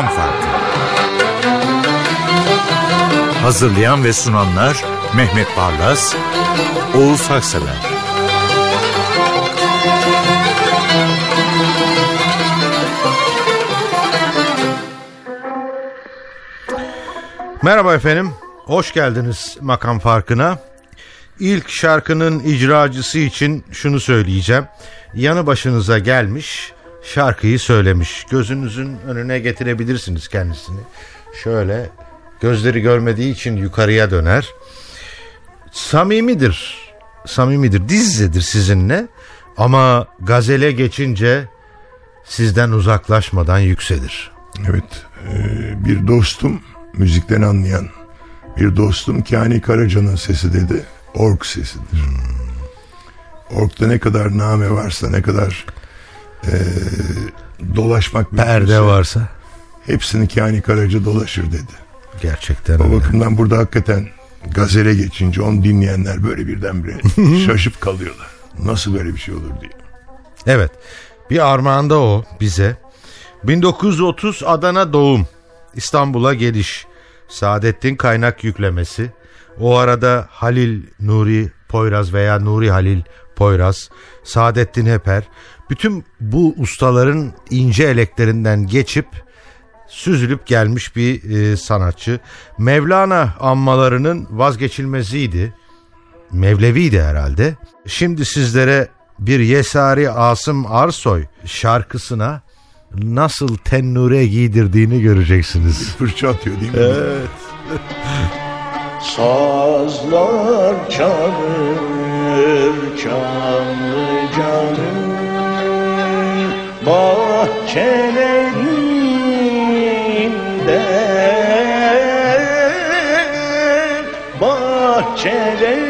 Makam Farkı. Hazırlayan ve sunanlar Mehmet Barlas, Oğuz Haksever. Merhaba efendim, hoş geldiniz Makam Farkı'na. İlk şarkının icracısı için şunu söyleyeceğim. Yanı başınıza gelmiş, şarkıyı söylemiş. Gözünüzün önüne getirebilirsiniz kendisini. Şöyle gözleri görmediği için yukarıya döner. Samimidir. Samimidir. Dizzedir sizinle. Ama gazele geçince sizden uzaklaşmadan yükselir. Evet. e, bir dostum müzikten anlayan bir dostum Kani Karaca'nın sesi dedi. Ork sesidir. Ork'ta ne kadar name varsa ne kadar e, dolaşmak Perde mümkünse varsa. Hepsini Kani Karaca dolaşır dedi. Gerçekten O öyle. bakımdan burada hakikaten gazele geçince onu dinleyenler böyle birdenbire şaşıp kalıyorlar. Nasıl böyle bir şey olur diye. Evet. Bir armağanda o bize. 1930 Adana doğum. İstanbul'a geliş. Saadettin kaynak yüklemesi. O arada Halil Nuri Poyraz veya Nuri Halil Poyraz, Saadettin Heper bütün bu ustaların ince eleklerinden geçip süzülüp gelmiş bir e, sanatçı. Mevlana anmalarının vazgeçilmeziydi. Mevlevi'ydi herhalde. Şimdi sizlere bir Yesari Asım Arsoy şarkısına nasıl tennure giydirdiğini göreceksiniz. Fırça atıyor değil mi? Evet. Sazlar çalır çamlı canım Bahçelerinde Bahçelerinde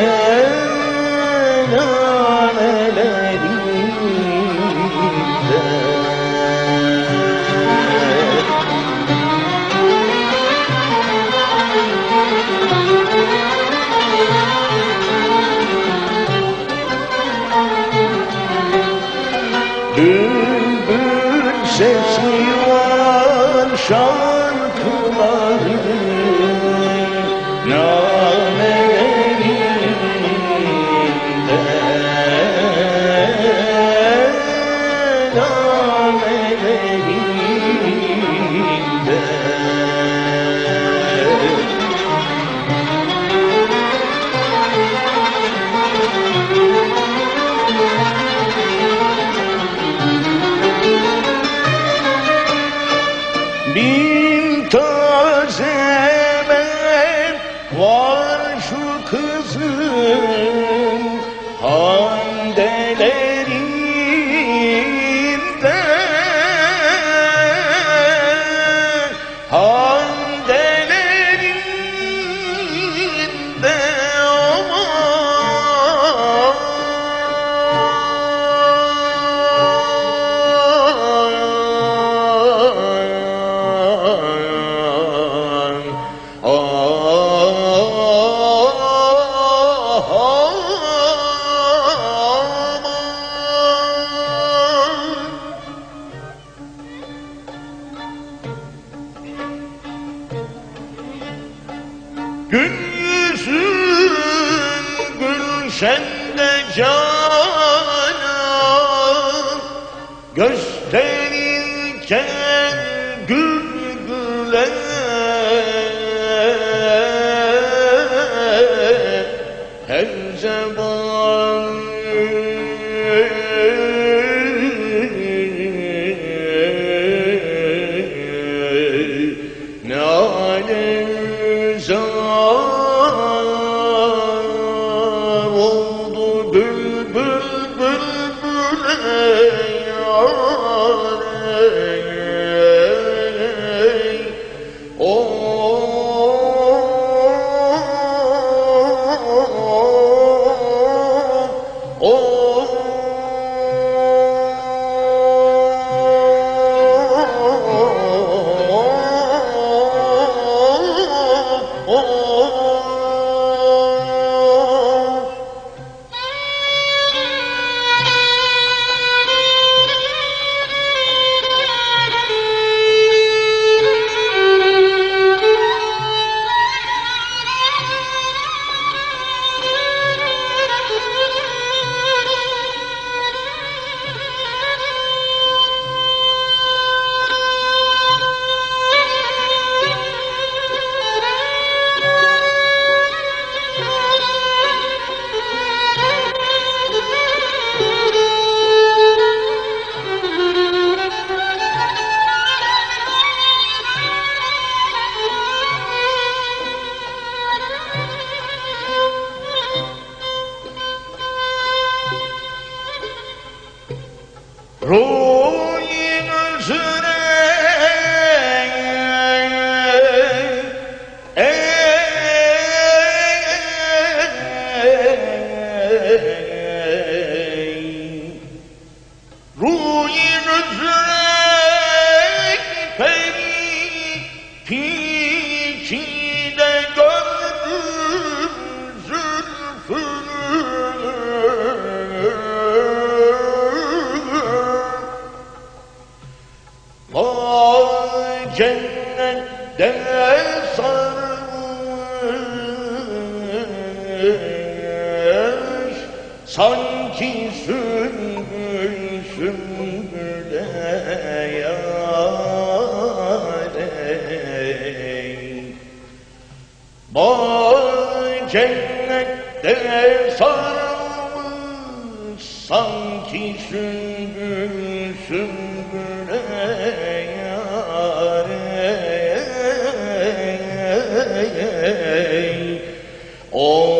لا لا لا Vay cennette sarmış. Sanki sümbül sümbüle yarey Vay cennette sarmış. Sanki sümbül sümbüle Oh,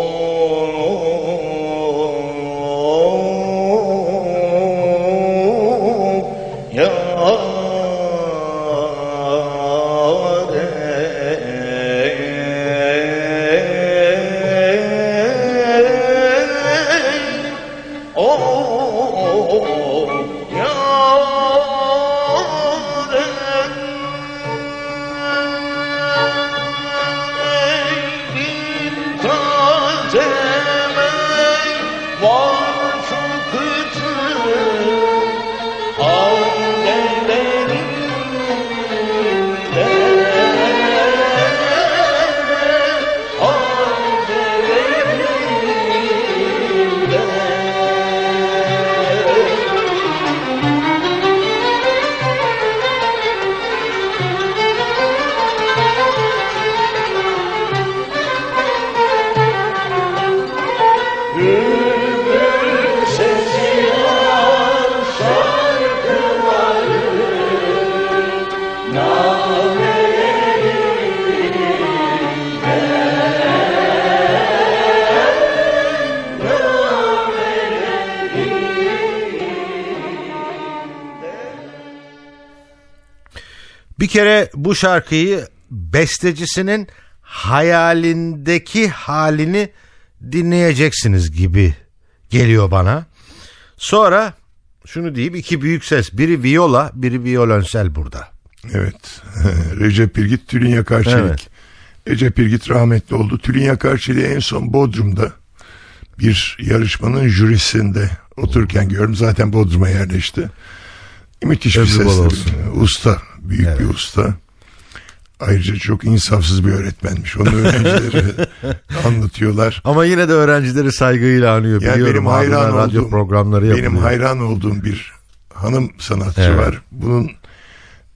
kere bu şarkıyı bestecisinin hayalindeki halini dinleyeceksiniz gibi geliyor bana. Sonra şunu diyeyim iki büyük ses biri viola biri violonsel burada. Evet. Recep İrgit, Tülin Yakarçelik. Evet. Recep İrgit rahmetli oldu. Tülin Yakarçelik'i en son Bodrum'da bir yarışmanın jürisinde otururken gördüm. Zaten Bodrum'a yerleşti. Müthiş bir Ömrü bol sesli. olsun. Usta. Büyük bir usta. Ayrıca çok insafsız bir öğretmenmiş. Onun öğrencileri anlatıyorlar. Ama yine de öğrencileri saygıyla anıyor. Yani Biliyorum benim hayran ben radyo olduğum, programları yapılıyor. benim hayran olduğum bir hanım sanatçı Evet. var. Bunun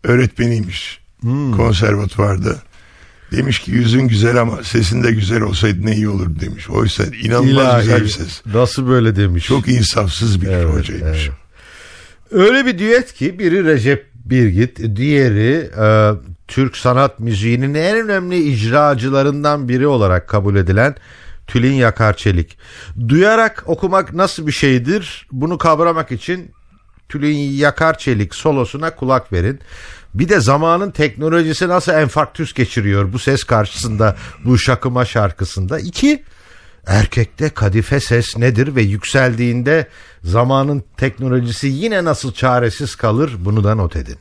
öğretmeniymiş. Hmm. Konservatuvarda. Demiş ki yüzün güzel ama sesin de güzel olsaydı ne iyi olur demiş. Oysa inanılmaz İlahi, güzel bir ses. Nasıl böyle demiş. Çok insafsız bir Evet, hocaymış. evet. Öyle bir düet ki biri Recep Birgit, diğeri e, Türk sanat müziğinin en önemli icracılarından biri olarak kabul edilen Tülin Yakarçelik. Duyarak okumak nasıl bir şeydir? Bunu kavramak için Tülin Yakarçelik solosuna kulak verin. Bir de zamanın teknolojisi nasıl enfarktüs geçiriyor bu ses karşısında bu şakıma şarkısında. İki, erkekte kadife ses nedir ve yükseldiğinde zamanın teknolojisi yine nasıl çaresiz kalır bunu da not edin.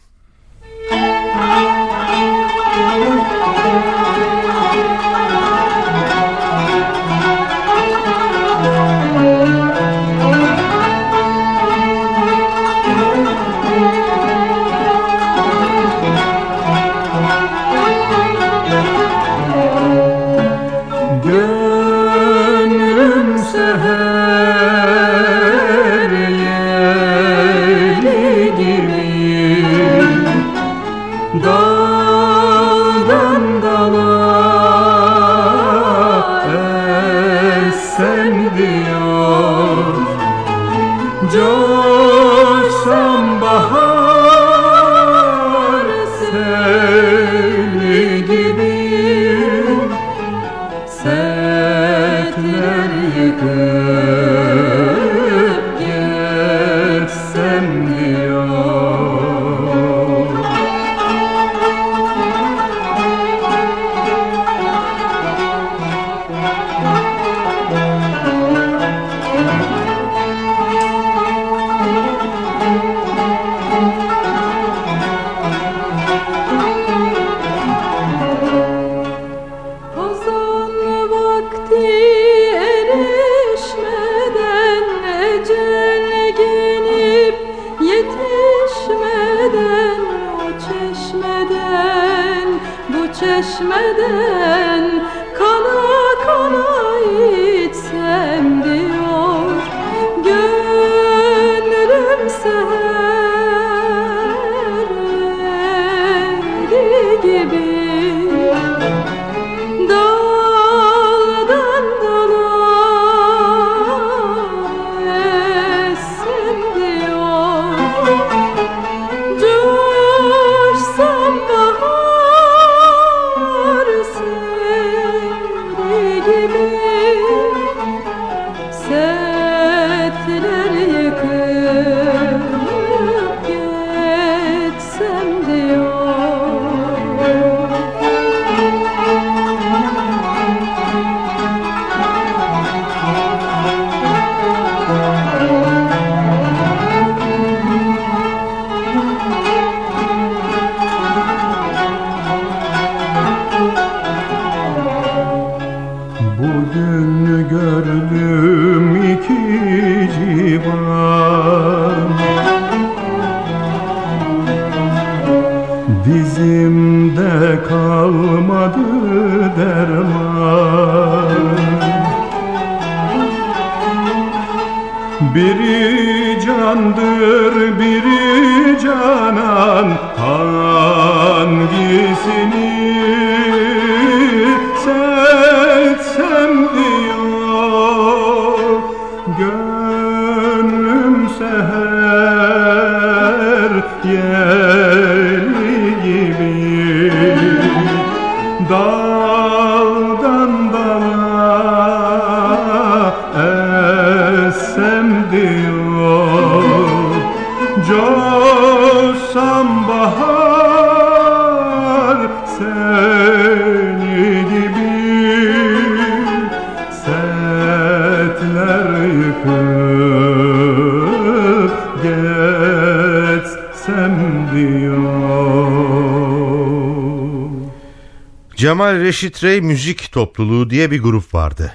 Cemal Reşit Rey Müzik Topluluğu diye bir grup vardı.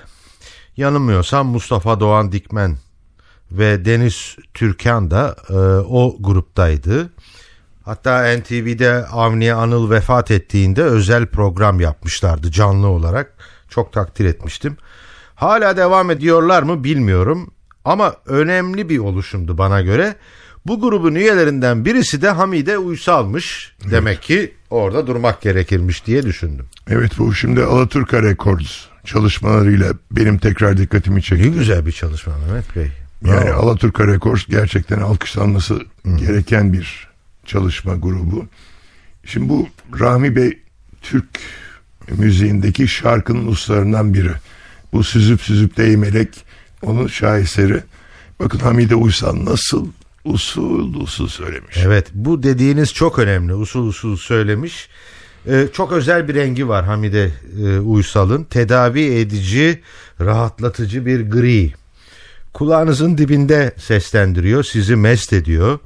Yanılmıyorsam Mustafa Doğan Dikmen ve Deniz Türkan da e, o gruptaydı. Hatta NTV'de Avni Anıl vefat ettiğinde özel program yapmışlardı canlı olarak. Çok takdir etmiştim. Hala devam ediyorlar mı bilmiyorum ama önemli bir oluşumdu bana göre. Bu grubun üyelerinden birisi de Hamide Uysal'mış. Demek ki orada durmak gerekirmiş diye düşündüm. Evet bu şimdi Alaturka Records çalışmalarıyla benim tekrar dikkatimi Ne çekti. güzel bir çalışma Mehmet Bey. Yani Bravo. Alaturka Records gerçekten alkışlanması gereken bir çalışma grubu. Şimdi bu Rahmi Bey Türk müziğindeki şarkının ustalarından biri. Bu süzüp süzüp değmelek onun şaheseri. Bakın Hamide Uysal nasıl usul usul söylemiş. Evet bu dediğiniz çok önemli. Usul usul söylemiş. Ee, çok özel bir rengi var Hamide e, Uysal'ın. Tedavi edici, rahatlatıcı bir gri. Kulağınızın dibinde seslendiriyor, sizi mest ediyor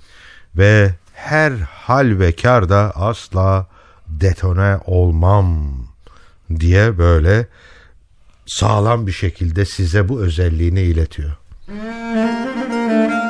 ve her hal ve karda asla detone olmam diye böyle sağlam bir şekilde size bu özelliğini iletiyor. Süzüp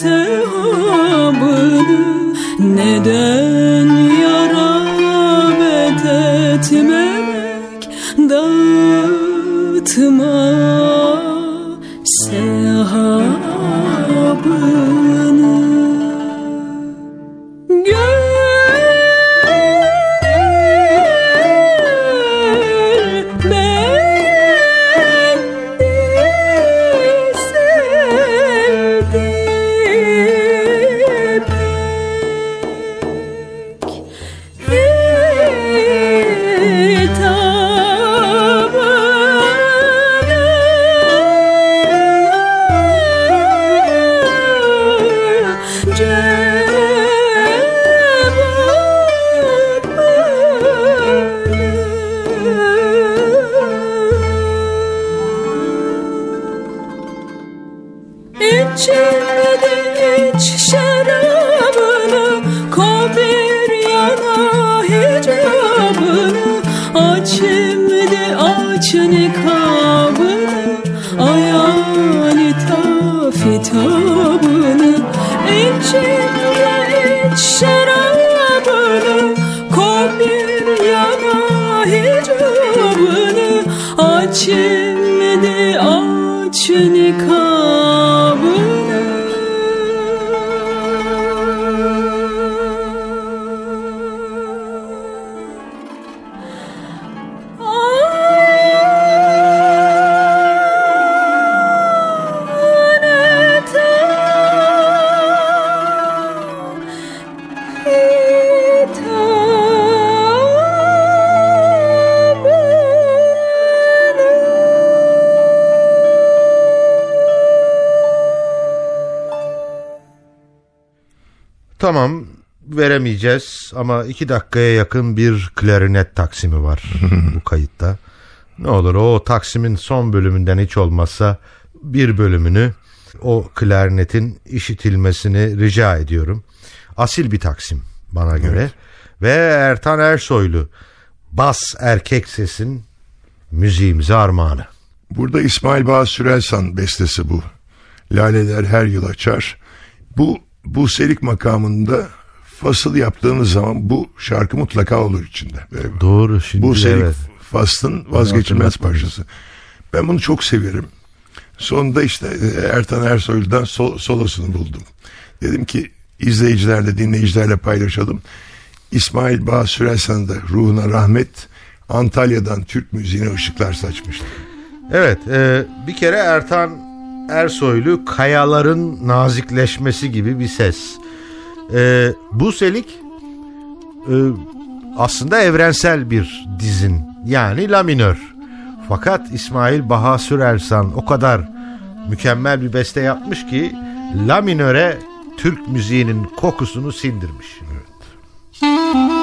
sevabını Neden fitabını İçimde iç şarabını Koy bir yana hicabını. Açın de açın Tamam veremeyeceğiz ama iki dakikaya yakın bir klarinet taksimi var bu kayıtta. Ne olur o taksimin son bölümünden hiç olmazsa bir bölümünü o klarinetin işitilmesini rica ediyorum. Asil bir taksim bana göre. Ve Ertan Ersoylu bas erkek sesin müziğimize armağanı. Burada İsmail Bağ Sürelsan bestesi bu. Laleler her yıl açar. Bu bu selik makamında fasıl yaptığınız zaman bu şarkı mutlaka olur içinde. Böyle Doğru şimdi bu selik evet. faslın vazgeçilmez parçası. Ben bunu çok severim. Sonunda işte e, Ertan Ersoy'dan sol, solosunu buldum. Dedim ki izleyicilerle dinleyicilerle paylaşalım. İsmail Bağ Sürelsan'ı da ruhuna rahmet Antalya'dan Türk müziğine ışıklar saçmıştı. Evet e, bir kere Ertan Ersoylu kayaların nazikleşmesi gibi bir ses. E, bu selik e, aslında evrensel bir dizin yani la minör. Fakat İsmail Baha Sürersan o kadar mükemmel bir beste yapmış ki la minöre Türk müziğinin kokusunu sindirmiş. Thank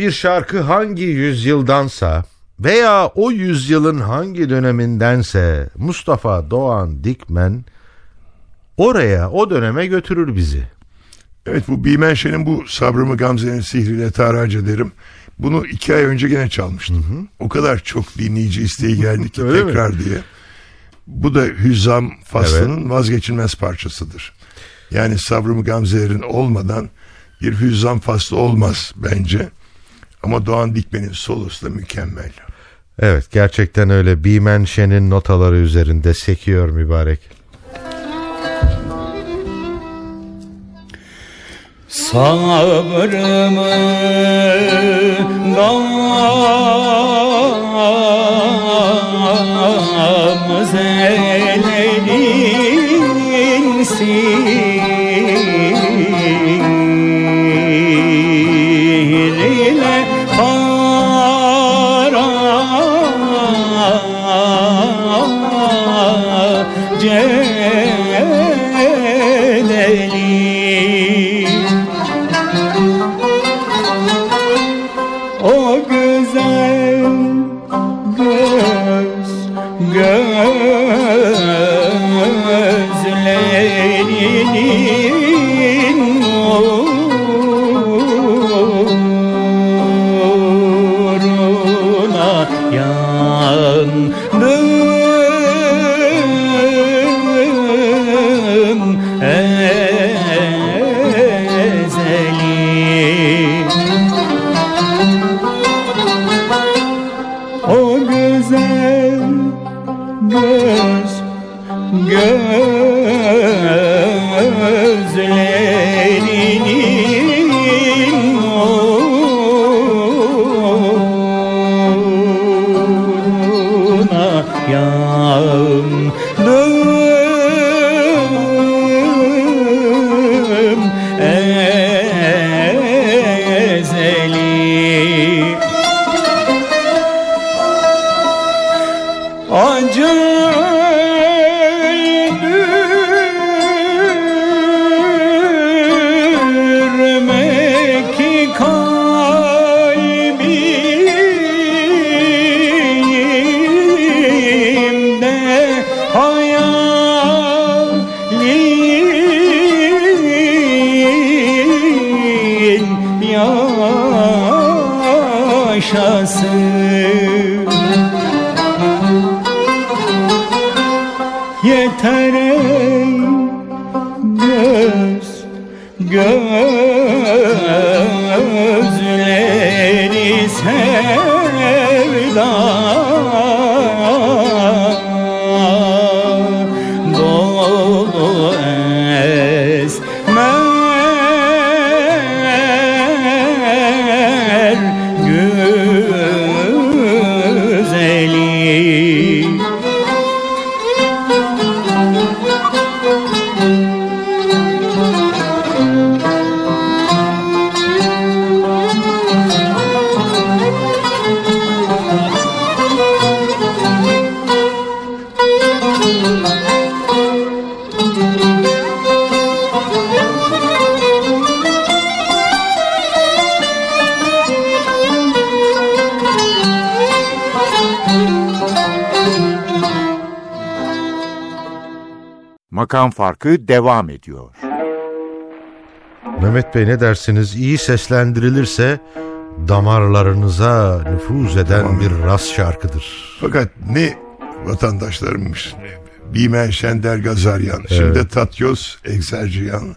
bir şarkı hangi yüzyıldansa veya o yüzyılın hangi dönemindense Mustafa Doğan Dikmen oraya o döneme götürür bizi. Evet bu Bimenşe'nin bu Sabrımı Gamze'nin sihriyle tahrac ederim. Bunu iki ay önce gene çalmıştım. O kadar çok dinleyici isteği geldi ki Öyle mi? tekrar diye. Bu da Hüzzam faslının vazgeçilmez parçasıdır. Yani Sabrımı Gamze'lerin olmadan bir Hüzzam faslı olmaz bence. Ama Doğan Dikmen'in solosu da mükemmel. Evet gerçekten öyle Bimen Şen'in notaları üzerinde sekiyor mübarek. Sabrımı gamzelerin sihriyle Makam Farkı devam ediyor. Mehmet Bey ne dersiniz? İyi seslendirilirse damarlarınıza nüfuz eden bir ras şarkıdır. Fakat ne vatandaşlarımmış. Bimen Şender Gazaryan. Şimdi de Tatyos Egzerciyan.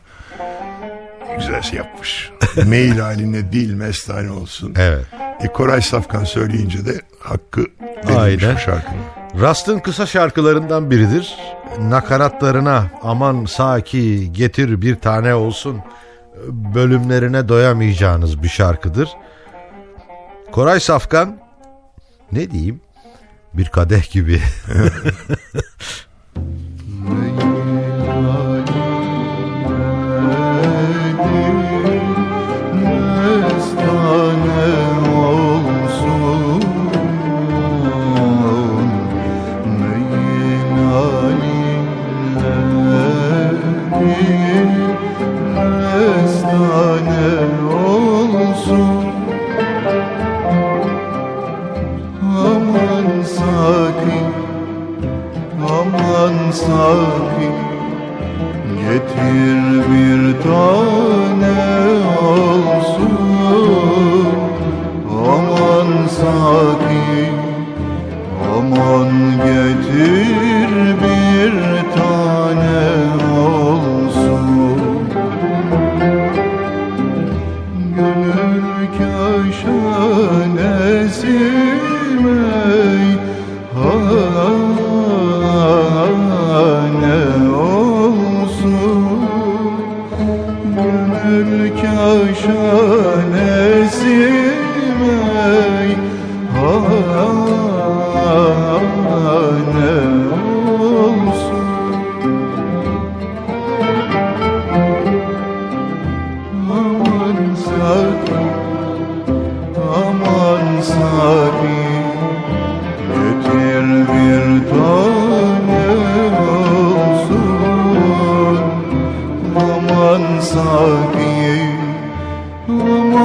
Güzel şey yapmış. Mail haline değil mestane olsun. Evet. E Koray Safkan söyleyince de hakkı verilmiş bu şarkının. Rast'ın kısa şarkılarından biridir. Nakaratlarına aman saki getir bir tane olsun bölümlerine doyamayacağınız bir şarkıdır. Koray Safkan ne diyeyim bir kadeh gibi. Holy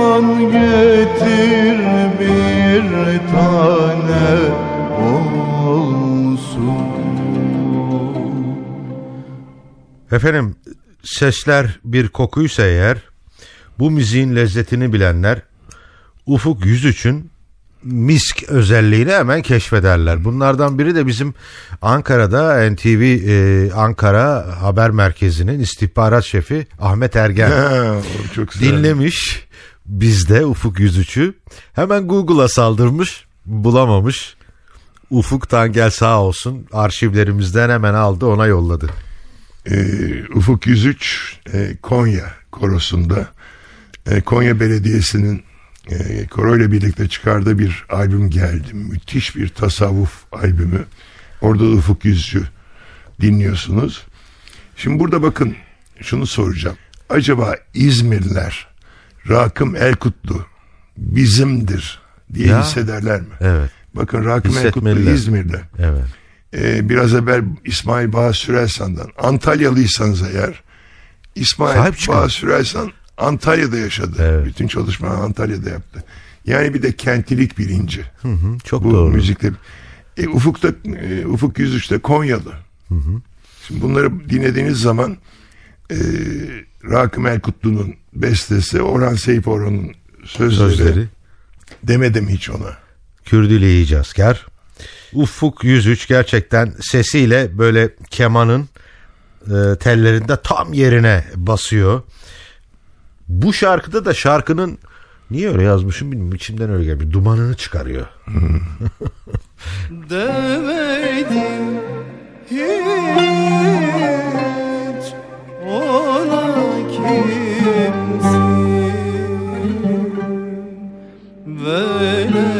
aman getir bir tane olsun Efendim sesler bir kokuysa eğer bu müziğin lezzetini bilenler Ufuk 103'ün misk özelliğini hemen keşfederler. Bunlardan biri de bizim Ankara'da NTV e, Ankara Haber Merkezi'nin istihbarat şefi Ahmet Ergen. Ha, çok güzel. dinlemiş bizde Ufuk 103'ü. Hemen Google'a saldırmış bulamamış. Ufuk Tangel sağ olsun arşivlerimizden hemen aldı ona yolladı. Ee, Ufuk 103 e, Konya korosunda e, Konya Belediyesi'nin e, koroyla birlikte çıkardığı bir albüm geldi. Müthiş bir tasavvuf albümü. Orada da Ufuk 103'ü dinliyorsunuz. Şimdi burada bakın şunu soracağım. Acaba İzmirliler Rakım Elkutlu bizimdir diye Ya. hissederler mi? Evet Bakın Rakım Elkutlu. İzmir'de. evet. Ee, biraz evvel İsmail Bağ Sürelsan'dan Antalyalıysanız eğer İsmail. Bağ Sürelsan Antalya'da yaşadı. Evet. Bütün çalışmalarını Antalya'da yaptı. Yani bir de kentlilik bilinci. Hı hı, çok Bu doğru. müzikte. E, Ufuk'ta e, Ufuk 103'te Konyalı. Şimdi bunları dinlediğiniz zaman e, Rakım Elkutlu'nun bestesi Orhan Seyfoğlu'nun sözleri, Sözleri demedim hiç ona. Kürdüleyici asker. Ufuk 103 gerçekten sesiyle böyle kemanın e, tellerinde tam yerine basıyor. Bu şarkıda da şarkının niye öyle yazmışım bilmiyorum içimden öyle gelmiş. Dumanını çıkarıyor. Demedim hiç Velesin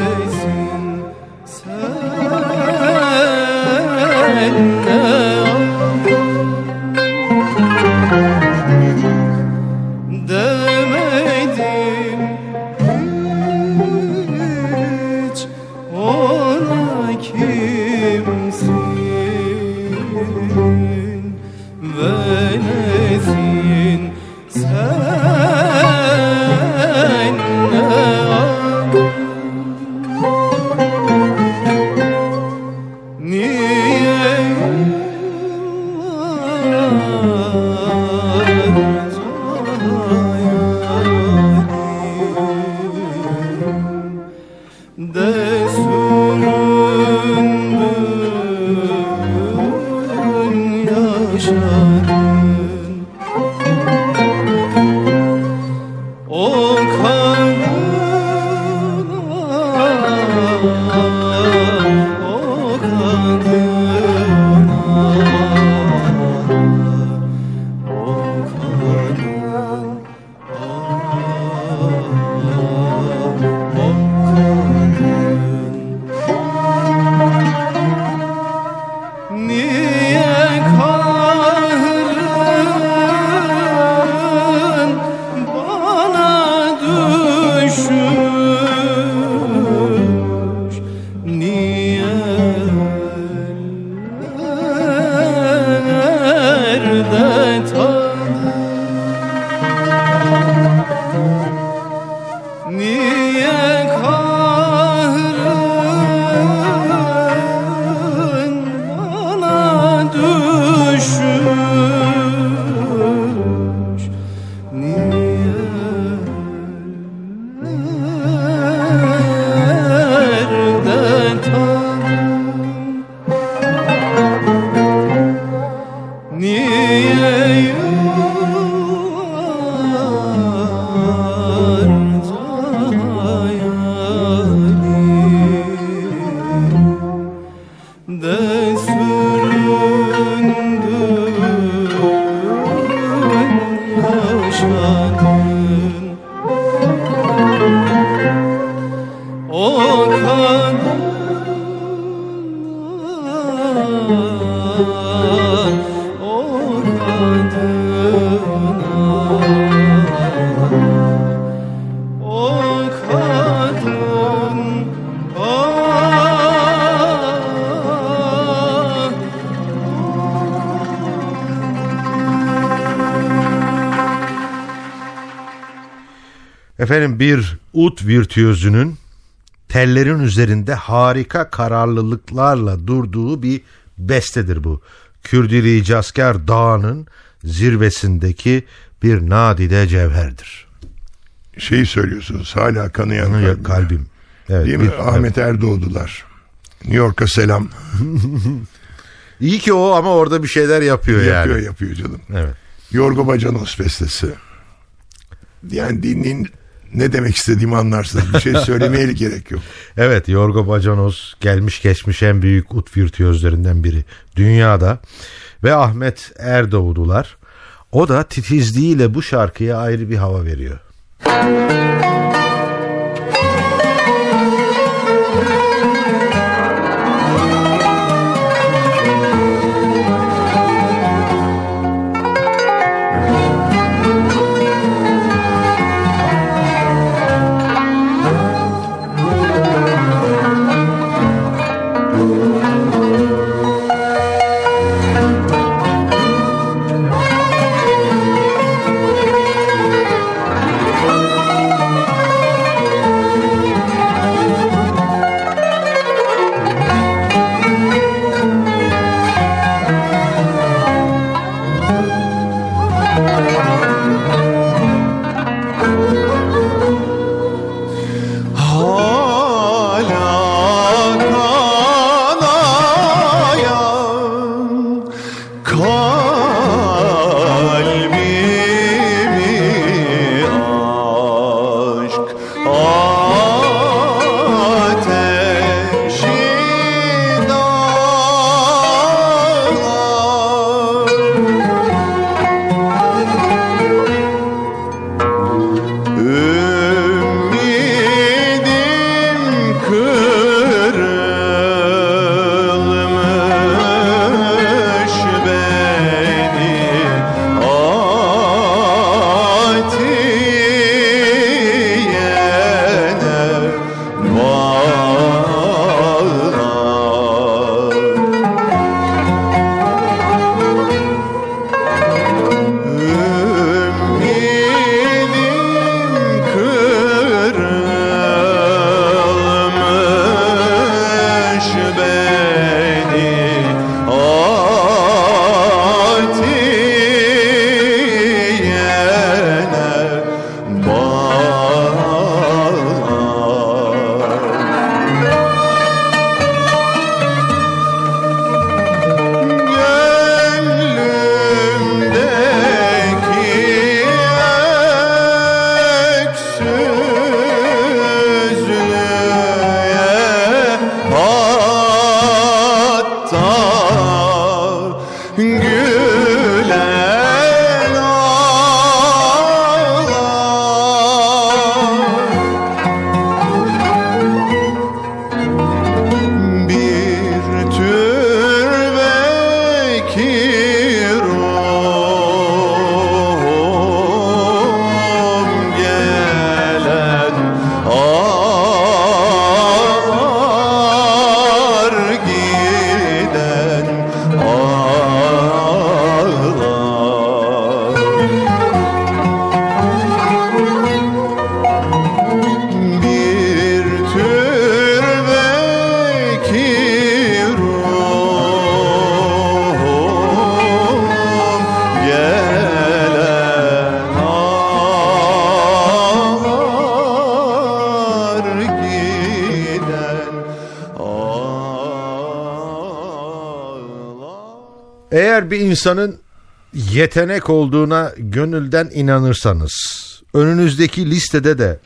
Efendim bir ut virtüözünün tellerin üzerinde harika kararlılıklarla durduğu bir bestedir bu. Kürdili Casker Dağı'nın zirvesindeki bir nadide cevherdir. Şeyi söylüyorsunuz hala kanayan Kalbim. kalbim. Evet, Değil mi? bir- Ahmet Erdoğdular. New York'a selam. İyi ki o ama orada bir şeyler yapıyor, Yapıyor yani. yapıyor canım. Evet. Yorgo Bacanos bestesi. Yani dinleyin ne demek istediğimi anlarsınız. Bir şey söylemeye gerek yok. Evet Yorgo Bacanos gelmiş geçmiş en büyük ut virtüözlerinden biri dünyada ve Ahmet Erdoğdular o da titizliğiyle bu şarkıya ayrı bir hava veriyor. Hala insanın yetenek olduğuna gönülden inanırsanız önünüzdeki listede de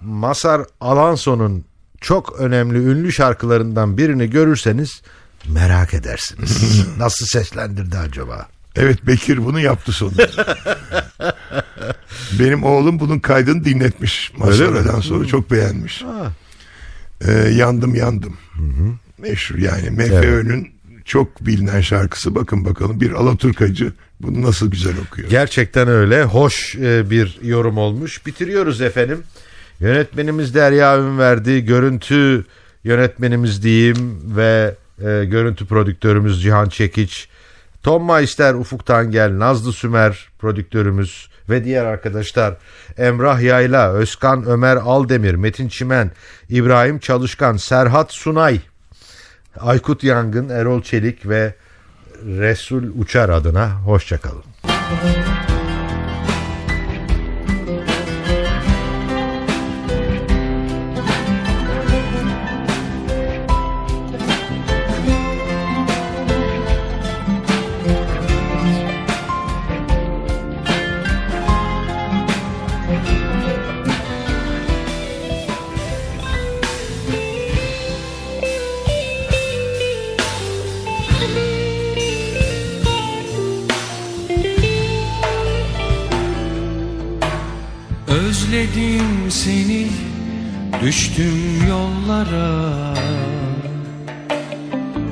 Masar Alonso'nun çok önemli ünlü şarkılarından birini görürseniz merak edersiniz. Nasıl seslendirdi acaba? Evet Bekir bunu yaptı sonunda. Benim oğlum bunun kaydını dinletmiş. Masaradan sonra çok beğenmiş. Ee, yandım yandım. Meşhur yani MFÖ'nün çok bilinen şarkısı. Bakın bakalım bir Alaturkacı bunu nasıl güzel okuyor. Gerçekten öyle. Hoş e, bir yorum olmuş. Bitiriyoruz efendim. Yönetmenimiz Derya Ünverdi, görüntü yönetmenimiz diyeyim ve e, görüntü prodüktörümüz Cihan Çekiç, Tom Meister, Ufuk Tangel, Nazlı Sümer prodüktörümüz ve diğer arkadaşlar Emrah Yayla, Özkan Ömer Aldemir, Metin Çimen, İbrahim Çalışkan, Serhat Sunay, Aykut Yangın, Erol Çelik ve Resul Uçar adına hoşçakalın. Seni Düştüm yollara.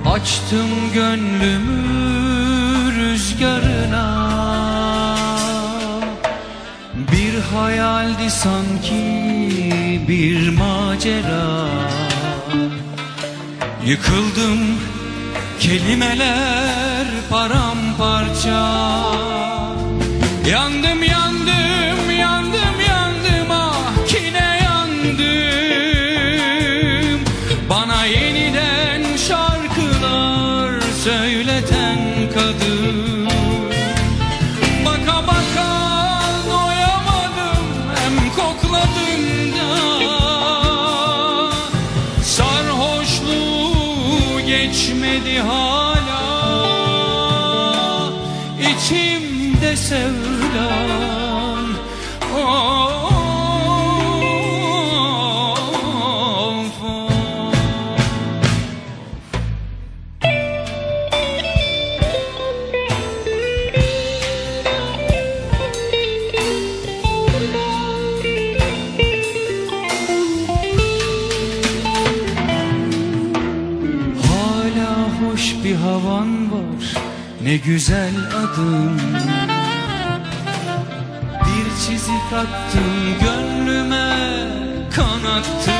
Açtım gönlümü rüzgarına. Bir hayaldi sanki bir macera. Yıkıldım kelimeler paramparça. Yandım yandım güzel adın Bir çizik attın gönlüme kanattın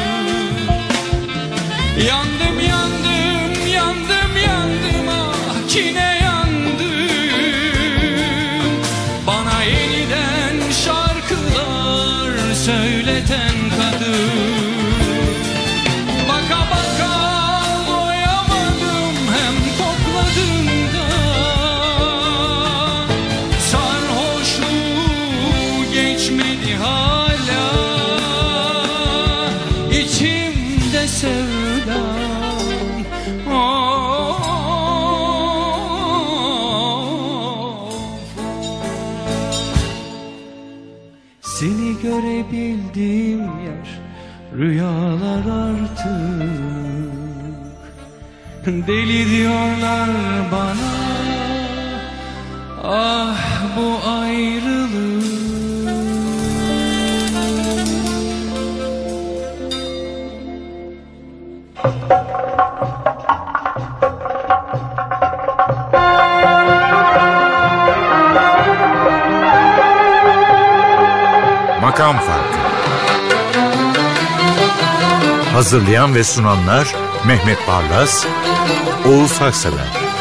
Hazırlayan ve sunanlar Mehmet Barlas, Oğuz Haksever